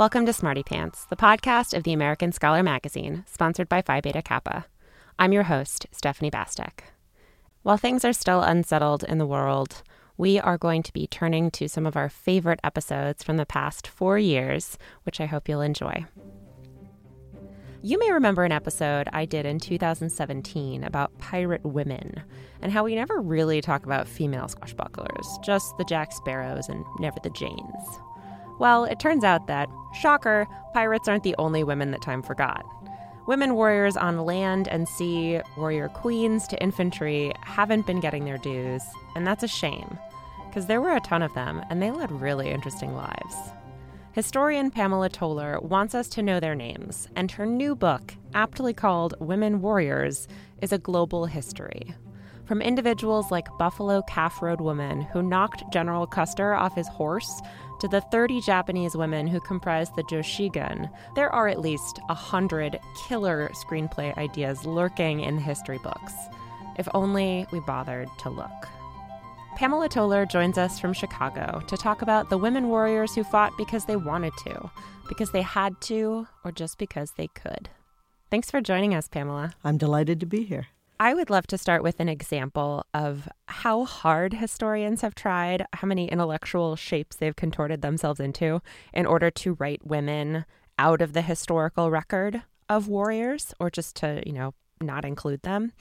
Welcome to Smarty Pants, the podcast of the American Scholar magazine, sponsored by Phi Beta Kappa. I'm your host, Stephanie Bastek. While things are still unsettled in the world, we are going to be turning to some of our favorite episodes from the past four years, which I hope you'll enjoy. You may remember an episode I did in 2017 about pirate women and how we never really talk about female swashbucklers, just the Jack Sparrows and never the Janes. Well, it turns out that, shocker, pirates aren't the only women that time forgot. Women warriors on land and sea, warrior queens to infantry, haven't been getting their dues, and that's a shame, because there were a ton of them, and they led really interesting lives. Historian Pamela Toler wants us to know their names, and her new book, aptly called Women Warriors, is a global history. From individuals like Buffalo Calf Road woman who knocked General Custer off his horse to the 30 Japanese women who comprise the Joshigun, there are at least 100 killer screenplay ideas lurking in the history books. If only we bothered to look. Pamela Toler joins us from Chicago to talk about the women warriors who fought because they wanted to, because they had to, or just because they could. Thanks for joining us, Pamela. I'm delighted to be here. I would love to start with an example of how hard historians have tried, how many intellectual shapes they've contorted themselves into in order to write women out of the historical record of warriors or just to, you know, not include them.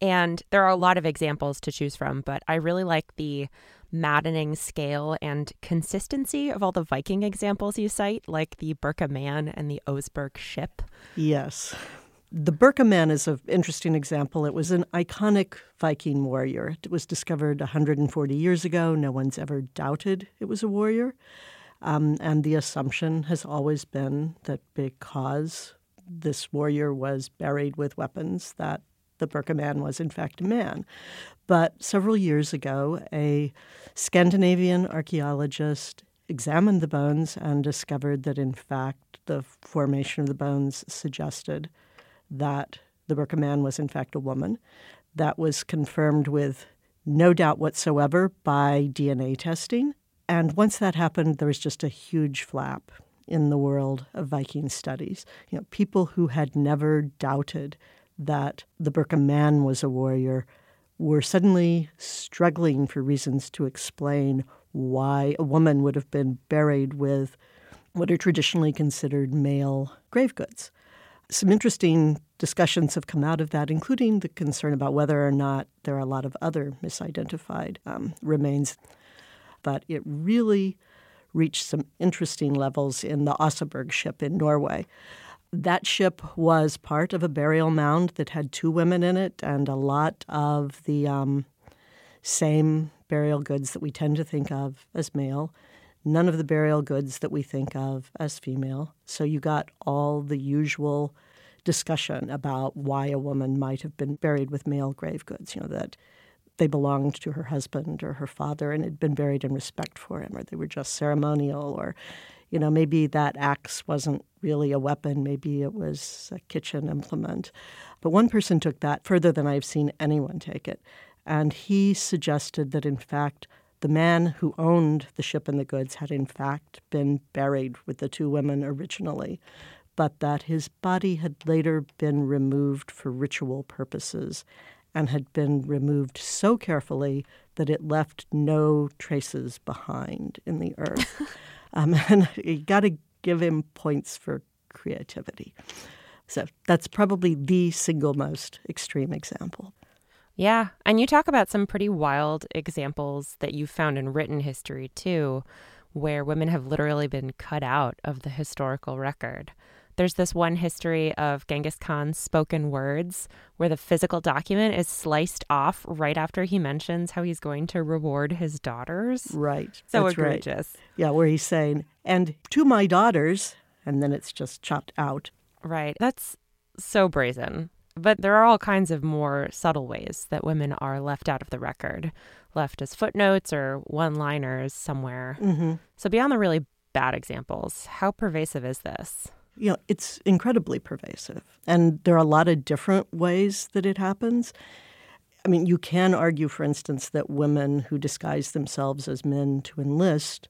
And there are a lot of examples to choose from, but I really like the maddening scale and consistency of all the Viking examples you cite, like the Birka Man and the Oseberg ship. Yes. The Birka Man is an interesting example. It was an iconic Viking warrior. It was discovered 140 years ago. No one's ever doubted it was a warrior. Um, and the assumption has always been that because this warrior was buried with weapons, that the Birka Man was in fact a man. But several years ago, a Scandinavian archaeologist examined the bones and discovered that in fact the formation of the bones suggested that the Birka man was in fact a woman. That was confirmed with no doubt whatsoever by DNA testing. And once that happened, there was just a huge flap in the world of Viking studies. You know, people who had never doubted that the Birka man was a warrior were suddenly struggling for reasons to explain why a woman would have been buried with what are traditionally considered male grave goods. Some interesting discussions have come out of that, including the concern about whether or not there are a lot of other misidentified um, remains. But it really reached some interesting levels in the Oseberg ship in Norway. That ship was part of a burial mound that had two women in it and a lot of the um, same burial goods that we tend to think of as male, none of the burial goods that we think of as female. So you got all the usual discussion about why a woman might have been buried with male grave goods, you know, that they belonged to her husband or her father and had been buried in respect for him, or they were just ceremonial, or, you know, maybe that axe wasn't really a weapon, maybe it was a kitchen implement. But one person took that further than I've seen anyone take it. And he suggested that, in fact, the man who owned the ship and the goods had, in fact, been buried with the two women originally but that his body had later been removed for ritual purposes and had been removed so carefully that it left no traces behind in the earth. um, and you got to give him points for creativity. So that's probably the single most extreme example. Yeah. And you talk about some pretty wild examples that you found in written history, too, where women have literally been cut out of the historical record. There's this one history of Genghis Khan's spoken words where the physical document is sliced off right after he mentions how he's going to reward his daughters. Right. So That's egregious. Right. Yeah, where he's saying, and to my daughters, and then it's just chopped out. Right. That's so brazen. But there are all kinds of more subtle ways that women are left out of the record, left as footnotes or one liners somewhere. Mm-hmm. So, beyond the really bad examples, how pervasive is this? You know, it's incredibly pervasive. And there are a lot of different ways that it happens. I mean, you can argue, for instance, that women who disguise themselves as men to enlist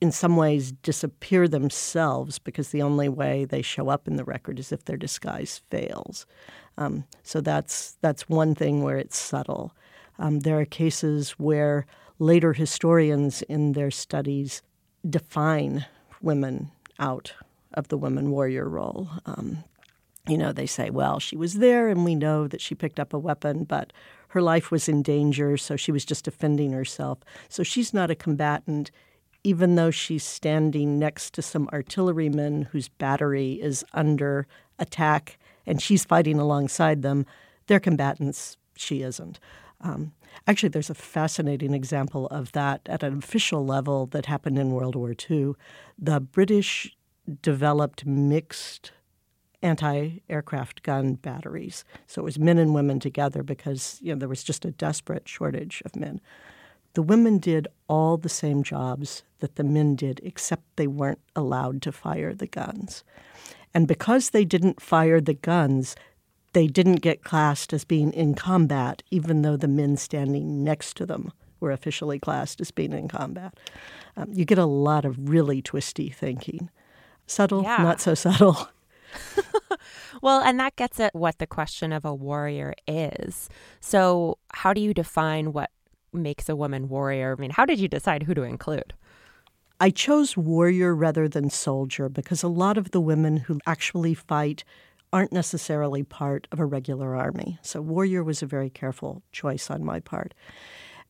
in some ways disappear themselves because the only way they show up in the record is if their disguise fails. Um, so that's that's one thing where it's subtle. Um, there are cases where later historians in their studies define women out of the women warrior role. Um, you know, they say, well, she was there and we know that she picked up a weapon, but her life was in danger, so she was just defending herself. So she's not a combatant even though she's standing next to some artillerymen whose battery is under attack and she's fighting alongside them, they're combatants, she isn't. Um, actually, there's a fascinating example of that at an official level that happened in World War II. The British developed mixed anti aircraft gun batteries. So it was men and women together because you know, there was just a desperate shortage of men the women did all the same jobs that the men did, except they weren't allowed to fire the guns. And because they didn't fire the guns, they didn't get classed as being in combat, even though the men standing next to them were officially classed as being in combat. Um, you get a lot of really twisty thinking. Subtle, yeah. not so subtle. well, and that gets at what the question of a warrior is. So, how do you define what makes a woman warrior? I mean, how did you decide who to include? I chose warrior rather than soldier because a lot of the women who actually fight aren't necessarily part of a regular army. So, warrior was a very careful choice on my part.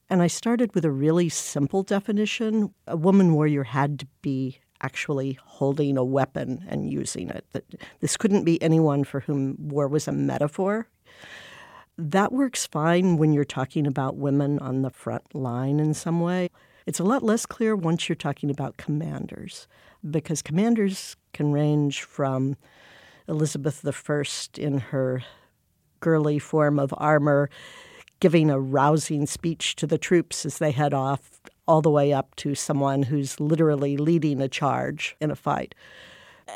And I started with a really simple definition. A woman warrior had to be actually holding a weapon and using it. That this couldn't be anyone for whom war was a metaphor. That works fine when you're talking about women on the front line in some way. It's a lot less clear once you're talking about commanders, because commanders can range from Elizabeth I in her girly form of armor, giving a rousing speech to the troops as they head off, all the way up to someone who's literally leading a charge in a fight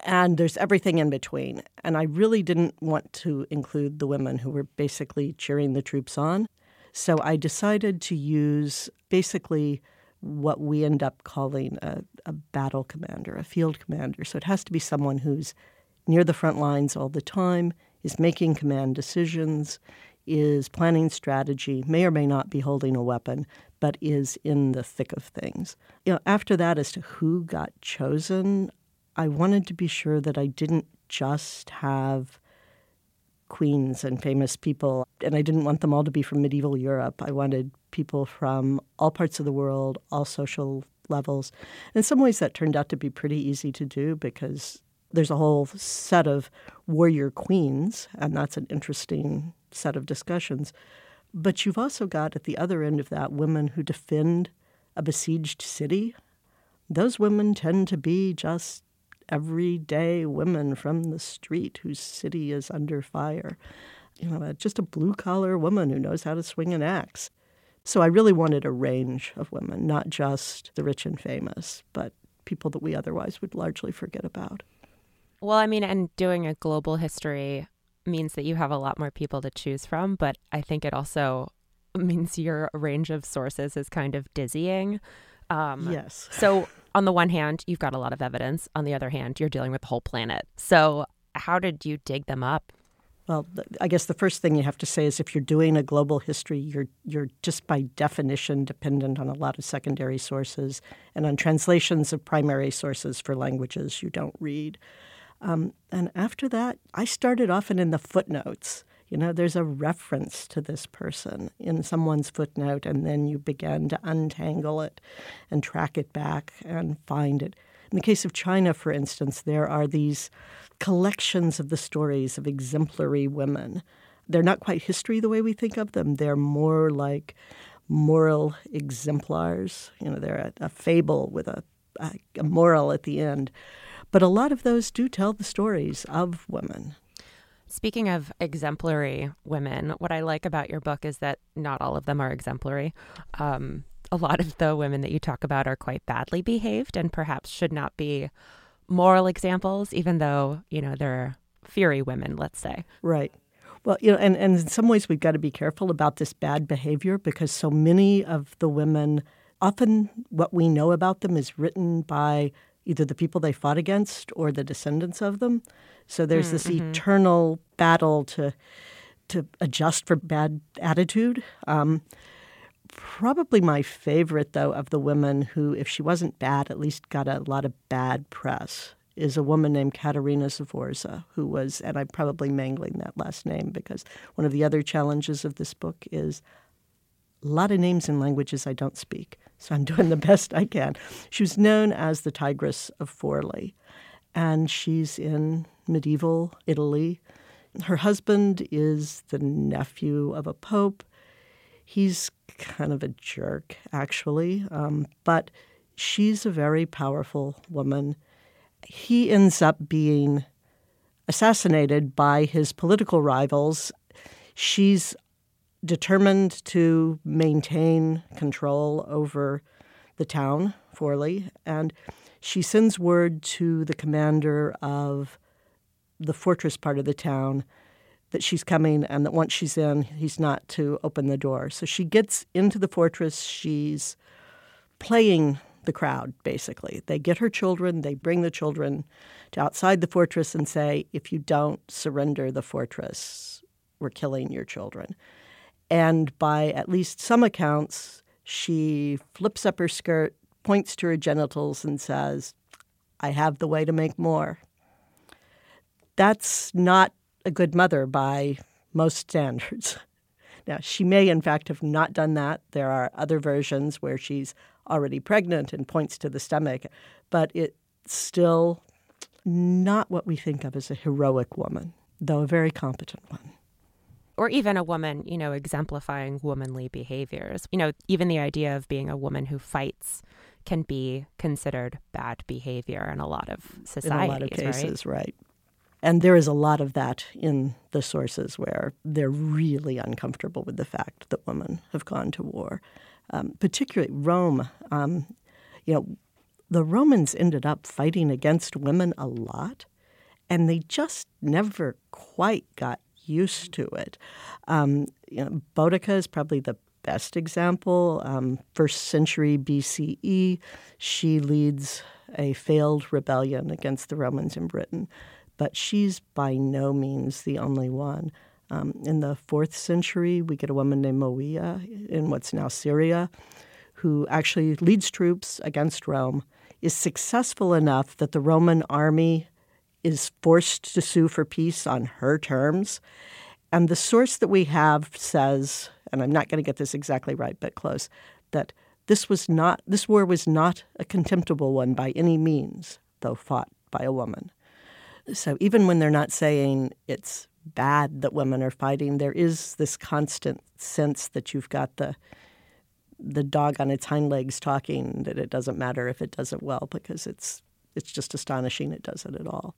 and there's everything in between. And I really didn't want to include the women who were basically cheering the troops on. So I decided to use basically what we end up calling a, a battle commander, a field commander. So it has to be someone who's near the front lines all the time, is making command decisions, is planning strategy, may or may not be holding a weapon, but is in the thick of things. You know, after that, as to who got chosen, I wanted to be sure that I didn't just have queens and famous people, and I didn't want them all to be from medieval Europe. I wanted people from all parts of the world, all social levels. In some ways, that turned out to be pretty easy to do because there's a whole set of warrior queens, and that's an interesting set of discussions. But you've also got at the other end of that women who defend a besieged city. Those women tend to be just everyday women from the street whose city is under fire. You know, just a blue collar woman who knows how to swing an axe. So I really wanted a range of women, not just the rich and famous, but people that we otherwise would largely forget about. Well, I mean, and doing a global history means that you have a lot more people to choose from, but I think it also means your range of sources is kind of dizzying. Um, yes. So on the one hand, you've got a lot of evidence. On the other hand, you're dealing with the whole planet. So, how did you dig them up? Well, I guess the first thing you have to say is if you're doing a global history, you're you're just by definition dependent on a lot of secondary sources and on translations of primary sources for languages you don't read. Um, and after that, I started often in the footnotes. You know, there's a reference to this person in someone's footnote, and then you begin to untangle it and track it back and find it. In the case of China, for instance, there are these collections of the stories of exemplary women. They're not quite history the way we think of them, they're more like moral exemplars. You know, they're a, a fable with a, a, a moral at the end. But a lot of those do tell the stories of women. Speaking of exemplary women, what I like about your book is that not all of them are exemplary. Um, a lot of the women that you talk about are quite badly behaved and perhaps should not be moral examples, even though, you know, they're fury women, let's say. Right. Well, you know, and, and in some ways we've got to be careful about this bad behavior because so many of the women, often what we know about them is written by either the people they fought against or the descendants of them. So there's mm, this mm-hmm. eternal battle to to adjust for bad attitude. Um, probably my favorite, though, of the women who, if she wasn't bad, at least got a lot of bad press, is a woman named Katerina Zavorza, who was, and I'm probably mangling that last name because one of the other challenges of this book is a lot of names in languages I don't speak. So I'm doing the best I can. She was known as the Tigress of Forli, and she's in medieval Italy. Her husband is the nephew of a pope. He's kind of a jerk, actually, um, but she's a very powerful woman. He ends up being assassinated by his political rivals. She's determined to maintain control over the town, Forli, and she sends word to the commander of the fortress part of the town that she's coming and that once she's in, he's not to open the door. So she gets into the fortress. She's playing the crowd, basically. They get her children, they bring the children to outside the fortress and say, if you don't surrender the fortress, we're killing your children. And by at least some accounts, she flips up her skirt, points to her genitals, and says, I have the way to make more that's not a good mother by most standards. Now, she may, in fact, have not done that. There are other versions where she's already pregnant and points to the stomach, but it's still not what we think of as a heroic woman, though a very competent one. Or even a woman, you know, exemplifying womanly behaviors. You know, even the idea of being a woman who fights can be considered bad behavior in a lot of societies. In a lot of cases, right? right. And there is a lot of that in the sources where they're really uncomfortable with the fact that women have gone to war. Um, particularly Rome, um, you know, the Romans ended up fighting against women a lot, and they just never quite got used to it. Um, you know, Boudica is probably the best example. Um, first century BCE, she leads a failed rebellion against the Romans in Britain but she's by no means the only one. Um, in the fourth century, we get a woman named Moia in what's now Syria, who actually leads troops against Rome, is successful enough that the Roman army is forced to sue for peace on her terms. And the source that we have says, and I'm not going to get this exactly right, but close, that this was not this war was not a contemptible one by any means, though fought by a woman. So even when they're not saying it's bad that women are fighting, there is this constant sense that you've got the the dog on its hind legs talking that it doesn't matter if it does it well because it's it's just astonishing it does it at all.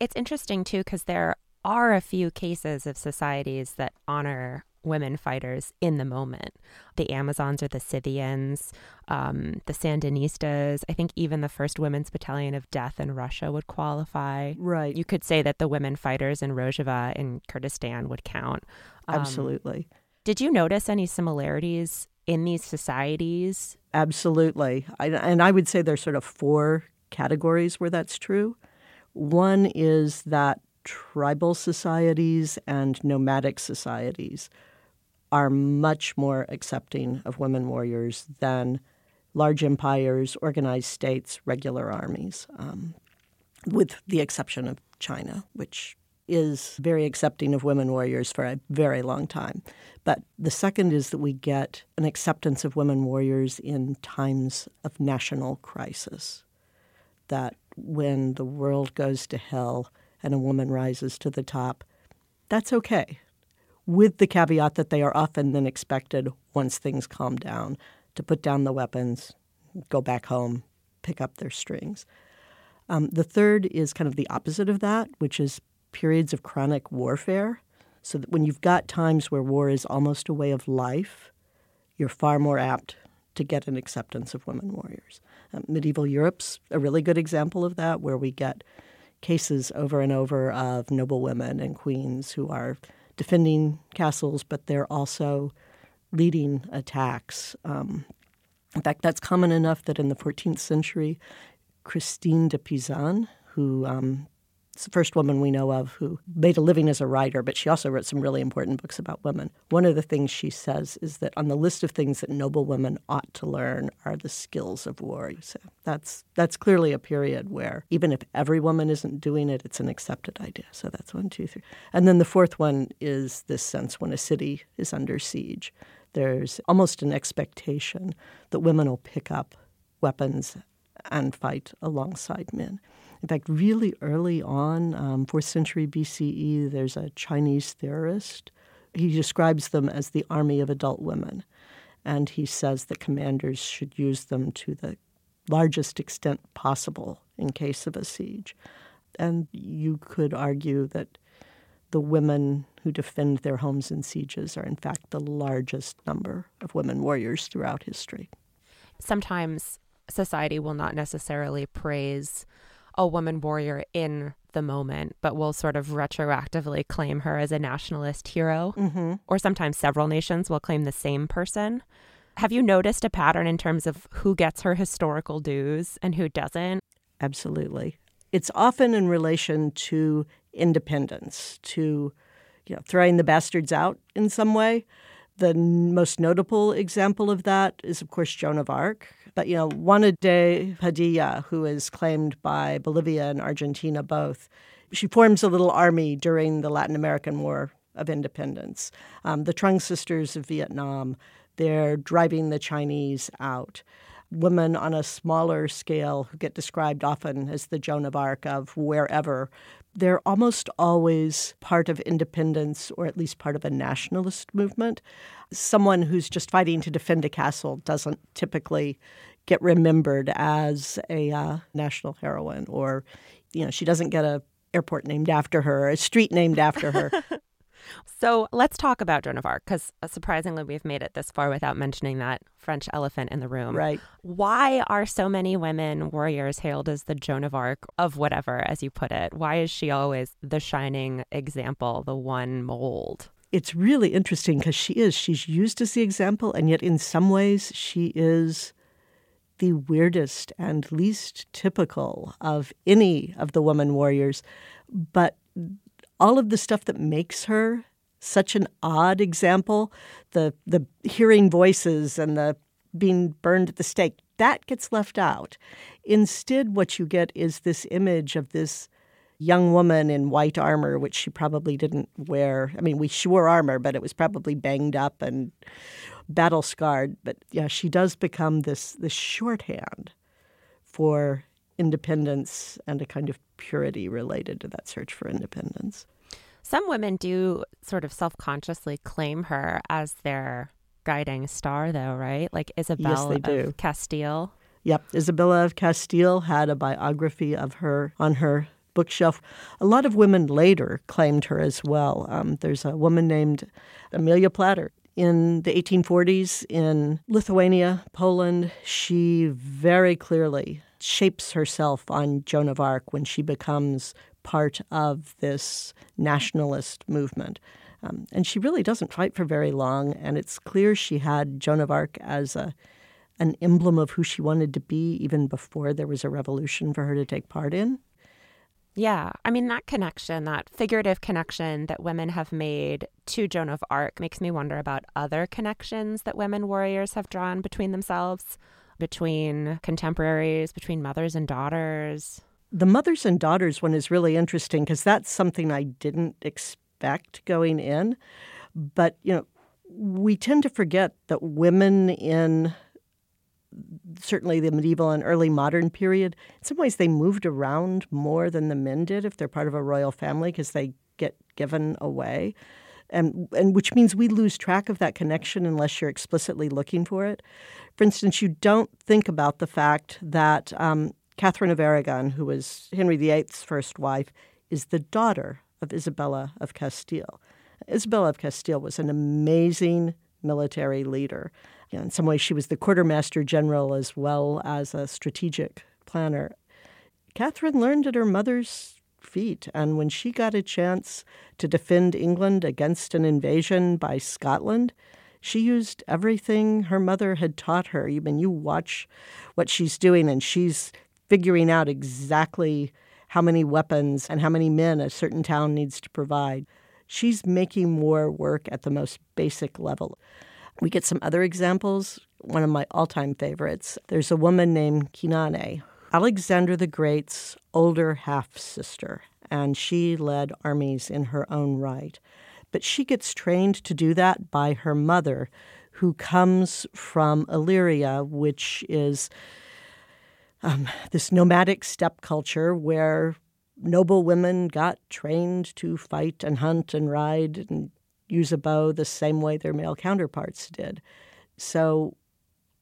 It's interesting too because there are a few cases of societies that honor women fighters in the moment. The Amazons or the Scythians, um, the Sandinistas. I think even the first Women's Battalion of Death in Russia would qualify. Right. You could say that the women fighters in Rojava in Kurdistan would count. Um, Absolutely. Did you notice any similarities in these societies? Absolutely. I, and I would say there's sort of four categories where that's true. One is that tribal societies and nomadic societies are much more accepting of women warriors than large empires, organized states, regular armies, um, with the exception of China, which is very accepting of women warriors for a very long time. But the second is that we get an acceptance of women warriors in times of national crisis. That when the world goes to hell and a woman rises to the top, that's okay, with the caveat that they are often then expected, once things calm down, to put down the weapons, go back home, pick up their strings. Um, the third is kind of the opposite of that, which is periods of chronic warfare. So that when you've got times where war is almost a way of life, you're far more apt to get an acceptance of women warriors. Um, medieval Europe's a really good example of that, where we get cases over and over of noble women and queens who are defending castles, but they're also leading attacks. Um, in fact, that's common enough that in the 14th century, Christine de Pizan, who um, it's the first woman we know of who made a living as a writer, but she also wrote some really important books about women. One of the things she says is that on the list of things that noble women ought to learn are the skills of war. So that's that's clearly a period where even if every woman isn't doing it, it's an accepted idea. So that's one, two, three. And then the fourth one is this sense when a city is under siege. There's almost an expectation that women will pick up weapons and fight alongside men. In fact, really early on, um, 4th century BCE, there's a Chinese theorist. He describes them as the army of adult women. And he says that commanders should use them to the largest extent possible in case of a siege. And you could argue that the women who defend their homes in sieges are, in fact, the largest number of women warriors throughout history. Sometimes society will not necessarily praise a woman warrior in the moment, but will sort of retroactively claim her as a nationalist hero. Mm-hmm. Or sometimes several nations will claim the same person. Have you noticed a pattern in terms of who gets her historical dues and who doesn't? Absolutely. It's often in relation to independence, to you know, throwing the bastards out in some way. The most notable example of that is, of course, Joan of Arc. But, you know, Juana de Padilla, who is claimed by Bolivia and Argentina both, she forms a little army during the Latin American War of Independence. Um, the Trung sisters of Vietnam, they're driving the Chinese out. Women on a smaller scale who get described often as the Joan of Arc of wherever they're almost always part of independence or at least part of a nationalist movement. Someone who's just fighting to defend a castle doesn't typically get remembered as a uh, national heroine or you know she doesn't get a airport named after her a street named after her So let's talk about Joan of Arc because uh, surprisingly, we've made it this far without mentioning that French elephant in the room. Right. Why are so many women warriors hailed as the Joan of Arc of whatever, as you put it? Why is she always the shining example, the one mold? It's really interesting because she is. She's used as the example, and yet in some ways, she is the weirdest and least typical of any of the woman warriors. But all of the stuff that makes her such an odd example, the the hearing voices and the being burned at the stake, that gets left out. Instead, what you get is this image of this young woman in white armor, which she probably didn't wear. I mean, we wore armor, but it was probably banged up and battle scarred. But yeah, she does become this this shorthand for independence and a kind of purity related to that search for independence. Some women do sort of self consciously claim her as their guiding star, though, right? Like Isabel yes, of Castile. Yep. Isabella of Castile had a biography of her on her bookshelf. A lot of women later claimed her as well. Um, there's a woman named Amelia Plater. In the 1840s in Lithuania, Poland, she very clearly shapes herself on Joan of Arc when she becomes part of this nationalist movement. Um, and she really doesn't fight for very long, and it's clear she had Joan of Arc as a an emblem of who she wanted to be even before there was a revolution for her to take part in. Yeah. I mean, that connection, that figurative connection that women have made to Joan of Arc makes me wonder about other connections that women warriors have drawn between themselves, between contemporaries, between mothers and daughters. The mothers and daughters one is really interesting because that's something I didn't expect going in. But, you know, we tend to forget that women in certainly the medieval and early modern period, in some ways they moved around more than the men did if they're part of a royal family because they get given away. And, and which means we lose track of that connection unless you're explicitly looking for it. For instance, you don't think about the fact that um, Catherine of Aragon, who was Henry VIII's first wife, is the daughter of Isabella of Castile. Isabella of Castile was an amazing military leader. You know, in some ways, she was the quartermaster general as well as a strategic planner. Catherine learned at her mother's feet, and when she got a chance to defend England against an invasion by Scotland, she used everything her mother had taught her. I mean, you watch what she's doing, and she's figuring out exactly how many weapons and how many men a certain town needs to provide. She's making war work at the most basic level. We get some other examples. One of my all time favorites there's a woman named Kynane, Alexander the Great's older half sister, and she led armies in her own right. But she gets trained to do that by her mother, who comes from Illyria, which is um, this nomadic steppe culture where noble women got trained to fight and hunt and ride and use a bow the same way their male counterparts did. So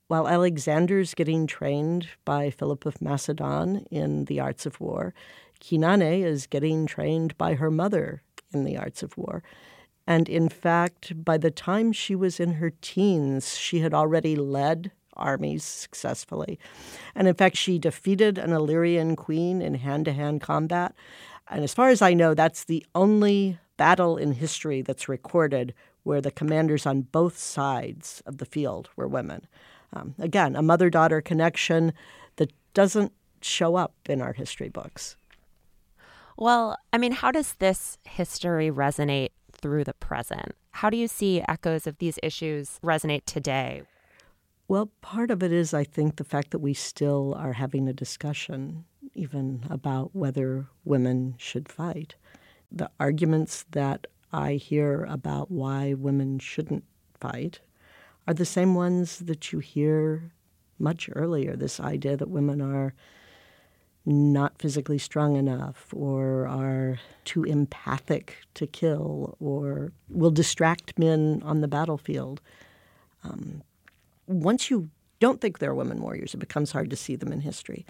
while Alexander's getting trained by Philip of Macedon in the arts of war, Kynane is getting trained by her mother in the arts of war. And in fact, by the time she was in her teens, she had already led armies successfully. And in fact, she defeated an Illyrian queen in hand to hand combat. And as far as I know, that's the only battle in history that's recorded where the commanders on both sides of the field were women. Um, again, a mother daughter connection that doesn't show up in our history books. Well, I mean, how does this history resonate through the present? How do you see echoes of these issues resonate today? Well, part of it is, I think, the fact that we still are having a discussion even about whether women should fight the arguments that I hear about why women shouldn't fight are the same ones that you hear much earlier. This idea that women are not physically strong enough or are too empathic to kill or will distract men on the battlefield. Um, once you don't think they're women warriors, it becomes hard to see them in history.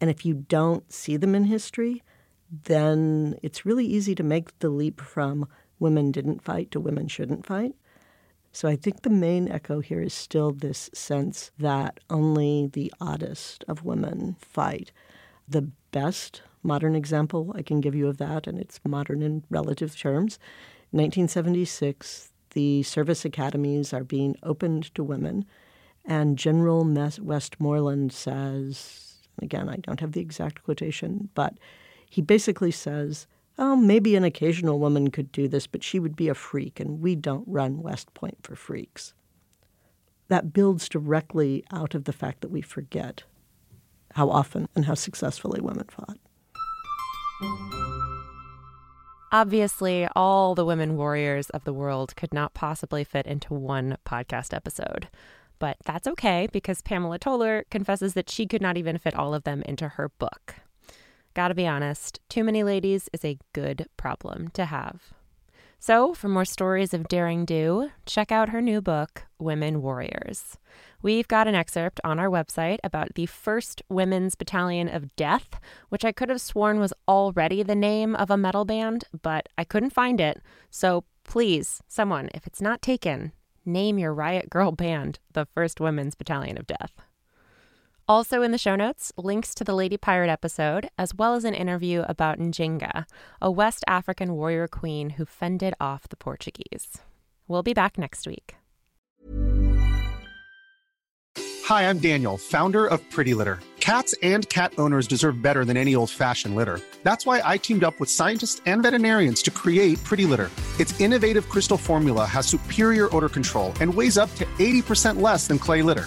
And if you don't see them in history, then it's really easy to make the leap from women didn't fight to women shouldn't fight. So I think the main echo here is still this sense that only the oddest of women fight. The best modern example I can give you of that, and it's modern in relative terms, 1976, the service academies are being opened to women, and General Westmoreland says, again, I don't have the exact quotation, but he basically says, oh, maybe an occasional woman could do this, but she would be a freak, and we don't run West Point for freaks. That builds directly out of the fact that we forget how often and how successfully women fought. Obviously, all the women warriors of the world could not possibly fit into one podcast episode. But that's okay because Pamela Toler confesses that she could not even fit all of them into her book. Gotta be honest, too many ladies is a good problem to have. So, for more stories of daring do, check out her new book, Women Warriors. We've got an excerpt on our website about the 1st Women's Battalion of Death, which I could have sworn was already the name of a metal band, but I couldn't find it. So, please, someone, if it's not taken, name your Riot Girl band the 1st Women's Battalion of Death. Also in the show notes, links to the Lady Pirate episode, as well as an interview about Njinga, a West African warrior queen who fended off the Portuguese. We'll be back next week. Hi, I'm Daniel, founder of Pretty Litter. Cats and cat owners deserve better than any old fashioned litter. That's why I teamed up with scientists and veterinarians to create Pretty Litter. Its innovative crystal formula has superior odor control and weighs up to 80% less than clay litter.